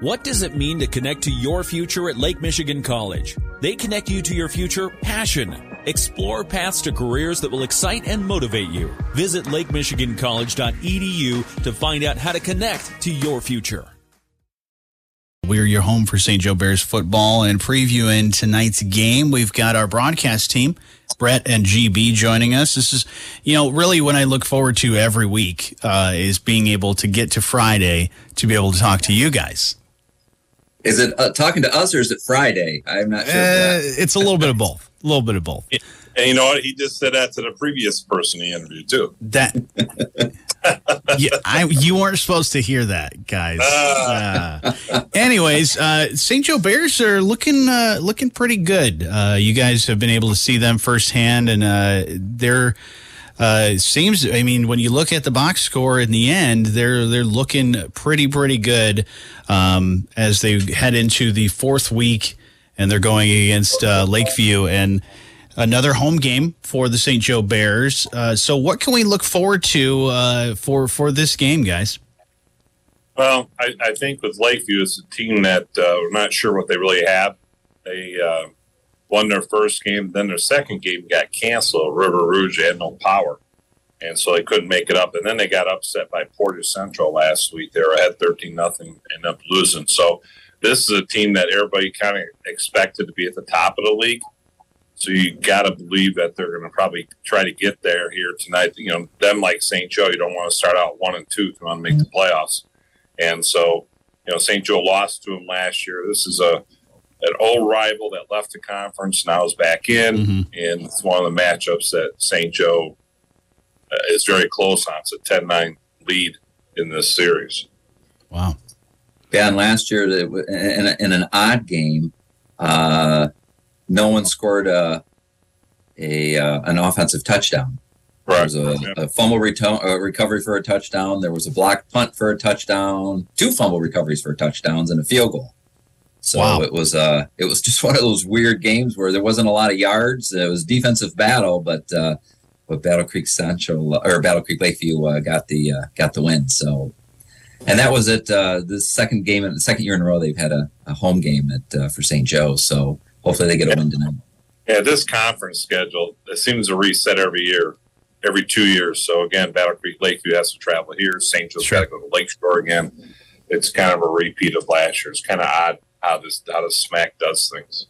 What does it mean to connect to your future at Lake Michigan College? They connect you to your future passion. Explore paths to careers that will excite and motivate you. Visit lakemichigancollege.edu to find out how to connect to your future. We're your home for St. Joe Bears football and previewing tonight's game. We've got our broadcast team, Bret and GB, joining us. This is, you know, really what I look forward to every week uh, is being able to get to Friday to be able to talk to you guys. Is it uh, talking to us or is it Friday? I'm not sure. Uh, it's a little bit of both. A little bit of both. And you know what? He just said that to the previous person he interviewed too. That yeah, I, you weren't supposed to hear that, guys. Uh, anyways, uh, St. Joe Bears are looking uh, looking pretty good. Uh, you guys have been able to see them firsthand, and uh, they're. Uh, seems. I mean, when you look at the box score in the end, they're they're looking pretty pretty good um, as they head into the fourth week, and they're going against uh, Lakeview and another home game for the St. Joe Bears. Uh, so, what can we look forward to uh, for for this game, guys? Well, I, I think with Lakeview, it's a team that uh, we're not sure what they really have. They uh, won their first game, then their second game got canceled. River Rouge had no power, and so they couldn't make it up. And then they got upset by Portage Central last week. They were ahead thirteen nothing, ended up losing. So this is a team that everybody kind of expected to be at the top of the league. So you got to believe that they're going to probably try to get there here tonight. You know, them like St. Joe, you don't want to start out one and two if you want to make the playoffs. And so, you know, St. Joe lost to them last year. This is a an old rival that left the conference now is back in, Mhm. and it's one of the matchups that St. Joe uh, is very close on. It's a 10-9 lead in this series. Wow. Yeah, and last year in, a- in an odd game, uh, no one scored a, a uh, an offensive touchdown. There was a, Yeah. a fumble reto- uh, recovery for a touchdown. There was a block punt for a touchdown. Two fumble recoveries for touchdowns and a field goal. So Wow. it was uh it was just one of those weird games where there wasn't a lot of yards. It was defensive battle, but uh, but Battle Creek Central or Battle Creek Lakeview uh, got the uh, got the win. So and that was it. Uh, the second game, the second year in a row, they've had a, a home game at uh, for St. Joe. So hopefully they get a win tonight. Yeah, this conference schedule it seems to reset every year, every two years. So again, Battle Creek Lakeview has to travel here. St. Joe's Sure. got to go to Lakeshore again. It's kind of a repeat of last year. It's kind of odd how this how the SMAC does things.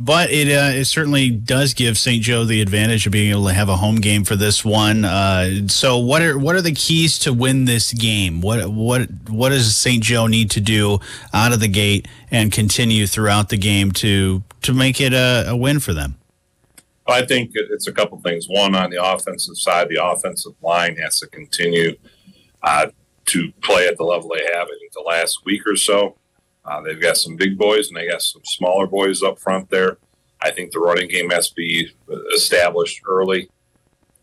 But it, uh, it certainly does give St. Joe the advantage of being able to have a home game for this one. Uh, so, what are what are the keys to win this game? What what what does St. Joe need to do out of the gate and continue throughout the game to to make it a, a win for them? I think it's a couple things. One, on the offensive side, the offensive line has to continue uh, to play at the level they have. in the last week or so, uh, they've got some big boys and they got some smaller boys up front there. I think the running game has to be established early.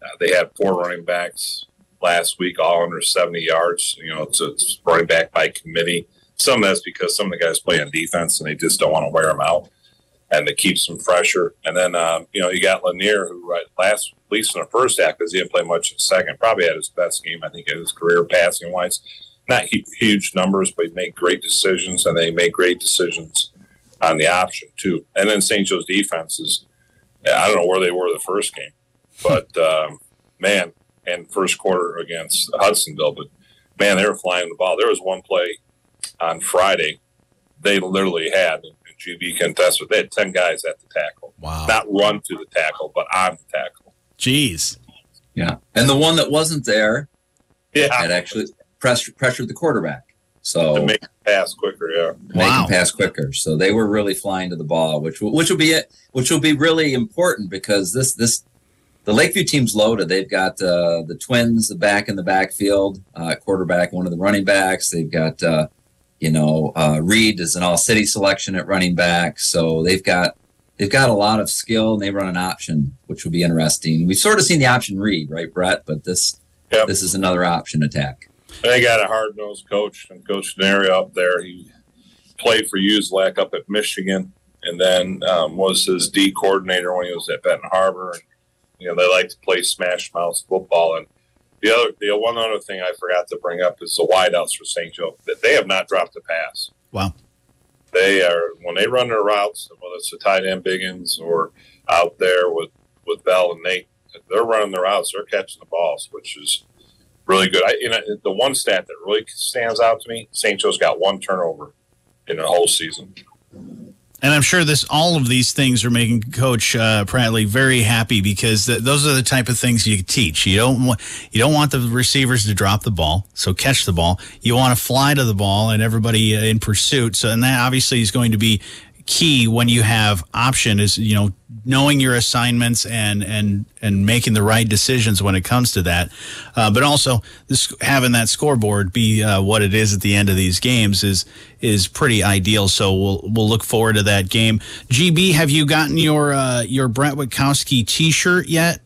Uh, they had four running backs last week, all under 70 yards. You know, it's, it's running back by committee. Some of that's because some of the guys play on defense and they just don't want to wear them out and it keeps them fresher. And then um, you know you got Lanier, who right, last at least in the first half, because he didn't play much in the second, probably had his best game I think in his career passing wise. Not huge numbers, but make great decisions, and they make great decisions on the option too. And then St. Joe's defense is I don't know where they were the first game, but um, man, and first quarter against Hudsonville, but man, they were flying the ball. There was one play on Friday they literally had, and GB can attest with, they had 10 guys at the tackle. Wow. Not run to the tackle, but on the tackle. Jeez. Yeah, and the one that wasn't there Yeah. had actually press, pressured the quarterback. So To make the pass quicker, yeah. make Wow. him pass quicker. So they were really flying to the ball, which will, which will be it, which will be really important because this this the Lakeview team's loaded. They've got uh, the twins back in the backfield, uh, quarterback, one of the running backs. They've got uh, you know uh, Reed is an all city selection at running back. So they've got they've got a lot of skill and they run an option, which will be interesting. We've sort of seen the option read, right, Bret? But this Yep. this is another option attack. They got a hard nosed coach and Coach Denario up there. He played for Uzelac up at Michigan and then um, was his D coordinator when he was at Benton Harbor. And, you know, they like to play smash mouth football. And the other, the one other thing I forgot to bring up is the wideouts for St. Joe. That They have not dropped a pass. Wow. They are when they run their routes, whether it's the tight end Biggins or out there with with Bell and Nate, they're running their routes. They're catching the balls, which is really good. I, know, the one stat that really stands out to me: St. Joe's got one turnover in the whole season. And I'm sure this all of these things are making Coach uh, Pratley very happy because th- those are the type of things you teach. You don't want you don't want the receivers to drop the ball, so catch the ball. You want to fly to the ball and everybody uh, in pursuit. So and that obviously is going to be key when you have option is you know knowing your assignments and and and making the right decisions when it comes to that uh, but also this having that scoreboard be uh, what it is at the end of these games is is pretty ideal so we'll we'll look forward to that game gb have you gotten your uh, your bret witkowski t-shirt yet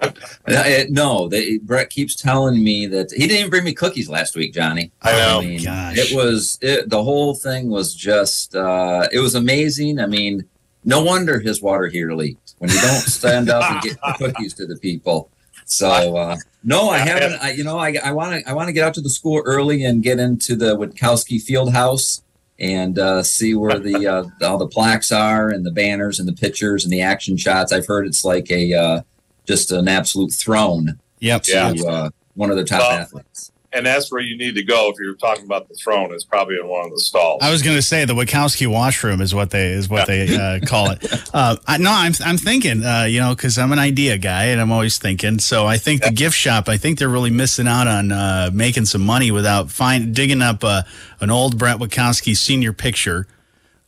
uh, no, they, Bret keeps telling me that he didn't even bring me cookies last week, Jonny. I know. I mean, it was it, the whole thing was just uh, it was amazing. I mean, no wonder his water heater leaked when you don't stand up and get the cookies to the people. So uh, no, I haven't. I, you know, I want to I want to get out to the school early and get into the Witkowski Field House and uh, see where the uh, all the plaques are and the banners and the pictures and the action shots. I've heard it's like a uh, just an absolute throne. Yep. To, yeah. Uh, one of the top well, athletes. And that's where you need to go if you're talking about the throne. It's probably in one of the stalls. I was going to say the Wachowski washroom is what they is what they uh, call it. Uh, I, no, I'm I'm thinking, uh, you know, because I'm an idea guy and I'm always thinking. So I think the gift shop. I think they're really missing out on uh, making some money without find digging up uh, an old Bret Witkowski senior picture.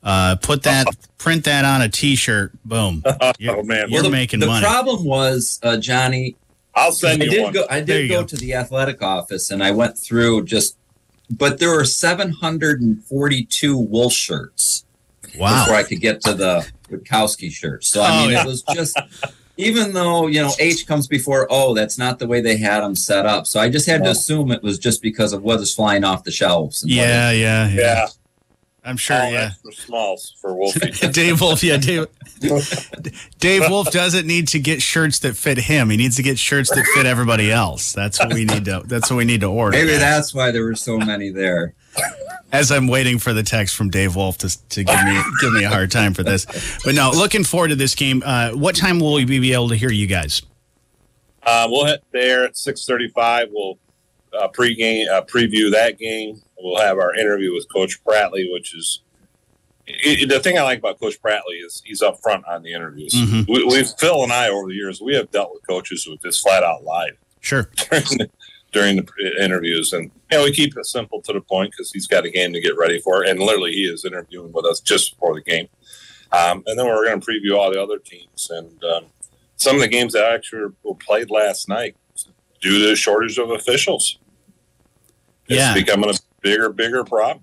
Uh, put that, print that on a T-shirt. Boom. You're, oh man, you're well, the, making the money. The problem was, uh, Jonny. I'll send you I did one. Go, I did go, go, to the athletic office and I went through just, but there were 742 wool shirts. Wow. Before I could get to the Witkowski shirts. So I oh, mean, oh, yeah. it was just. Even though you know H comes before O, that's not the way they had them set up. So I just had to assume it was just because of what was flying off the shelves. Yeah, yeah, yeah, yeah. I'm sure. Oh, yeah, for smalls for Wolfie. Dave Wolf. Yeah, Dave. Dave Wolf doesn't need to get shirts that fit him. He needs to get shirts that fit everybody else. That's what we need to. That's what we need to order. Maybe that's why there were so many there. As I'm waiting for the text from Dave Wolf to, to give me give me a hard time for this, but no, looking forward to this game. Uh, what time will we be able to hear you guys? Uh, we'll hit there at six thirty-five. We'll uh, pregame uh, preview that game we'll have our interview with Coach Pratley, which is it, the thing I like about Coach Pratley is he's up front on the interviews. Mm-hmm. We, we've Phil and I over the years we have dealt with coaches who just flat out lied. Sure. During the, during the interviews, and you know we keep it simple to the point because he's got a game to get ready for, and literally he is interviewing with us just before the game. Um, and then we're going to preview all the other teams and um, some of the games that actually were played last night due to the shortage of officials. It's yeah. becoming a bigger, bigger problem.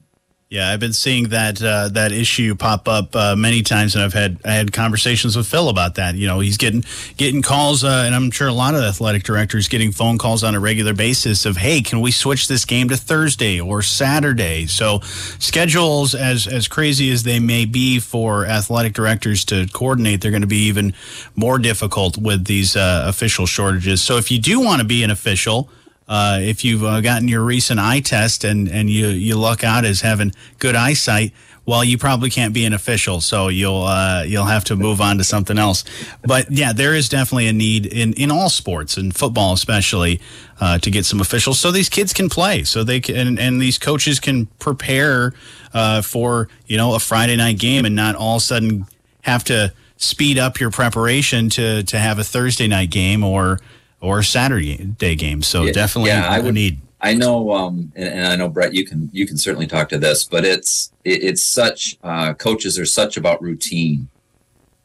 Yeah, I've been seeing that uh, that issue pop up uh, many times, and I've had I had conversations with Phil about that. You know, he's getting getting calls, uh, and I'm sure a lot of athletic directors getting phone calls on a regular basis of, "Hey, can we switch this game to Thursday or Saturday?" So, schedules, as as crazy as they may be for athletic directors to coordinate, they're going to be even more difficult with these uh, official shortages. So, if you do want to be an official uh, if you've uh, gotten your recent eye test and, and you, you luck out as having good eyesight, well, you probably can't be an official, so you'll uh, you'll have to move on to something else. But yeah, there is definitely a need in, in all sports and football especially uh, to get some officials so these kids can play, so they can and, and these coaches can prepare uh, for you know a Friday night game and not all of a sudden have to speed up your preparation to to have a Thursday night game or or Saturday day games. So yeah, definitely, yeah, I would need. I know, um, and, and, I know Bret, you can you can certainly talk to this, but it's it, it's such uh, coaches are such about routine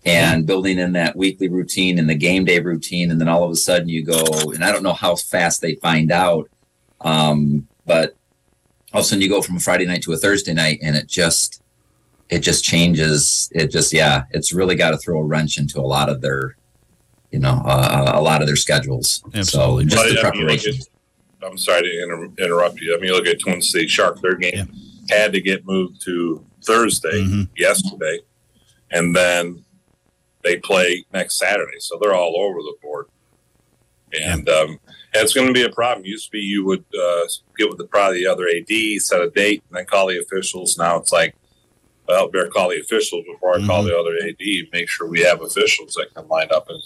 and building in that weekly routine and the game day routine, and then all of a sudden you go, and I don't know how fast they find out, um, but all of a sudden you go from a Friday night to a Thursday night, and it just it just changes. It just yeah, it's really got to throw a wrench into a lot of their you know uh, a lot of their schedules. Absolutely. So just but, the preparation. I mean, I'm sorry to inter- interrupt you. I mean, look at Twin City Shark. Their game yeah. had to get moved to Thursday mm-hmm. yesterday, and then they play next Saturday. So they're all over the board. And yeah. um, And it's going to be a problem. Used to be you would uh, get with the probably the other AD, set a date, and then call the officials. Now it's like, well, better call the officials before I call Mhm. the other AD. Make sure we have officials that can line up. And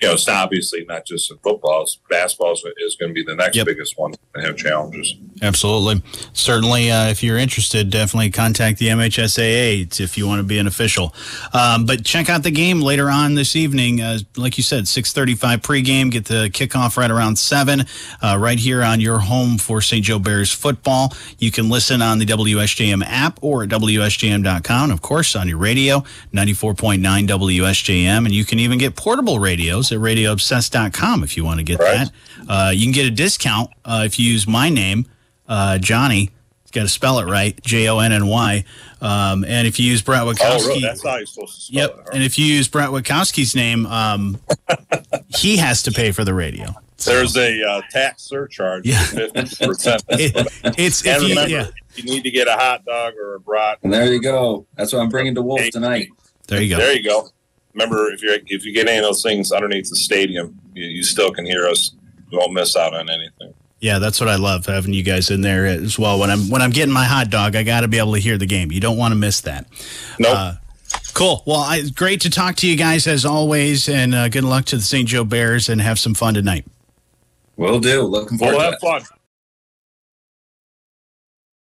you know, it's obviously not just in football. It's basketball is, going to be the next Yep. biggest one and have challenges. Absolutely. Certainly, uh, if you're interested, definitely contact the MHSAA if you want to be an official. Um, but check out the game later on this evening. Uh, like you said, 635 pregame. Get the kickoff right around 7, uh, right here on your home for St. Joe Bears football. You can listen on the WSJM app or at WSJM.com. Of course, on your radio, 94.9 WSJM. And you can even get portable radios at RadioObsessed.com if you want to get Right. that. Uh, you can get a discount uh, if you use my name, uh, Jonny. Got to spell it right, J O N N Y. Um, and if you use Bret Oh, really? That's how you're supposed to spell yep. it. all right. And if you use Bret Witkowski's name, um, he has to pay for the radio. So There's a uh, tax surcharge Yeah. of 50%. it, it's if and you, remember, yeah. if you need to get a hot dog or a brat, And there you go. That's what I'm bringing to Wolf tonight. There you go. There you go. Remember, if you if you get any of those things underneath the stadium, you, you still can hear us. You won't miss out on anything. Yeah, that's what I love having you guys in there as well. When I'm when I'm getting my hot dog, I got to be able to hear the game. You don't want to miss that. Nope. Uh, cool. Well, I, great to talk to you guys as always, and uh, good luck to the St. Joe Bears, and have some fun tonight. Will do. Looking forward we'll to have it. fun.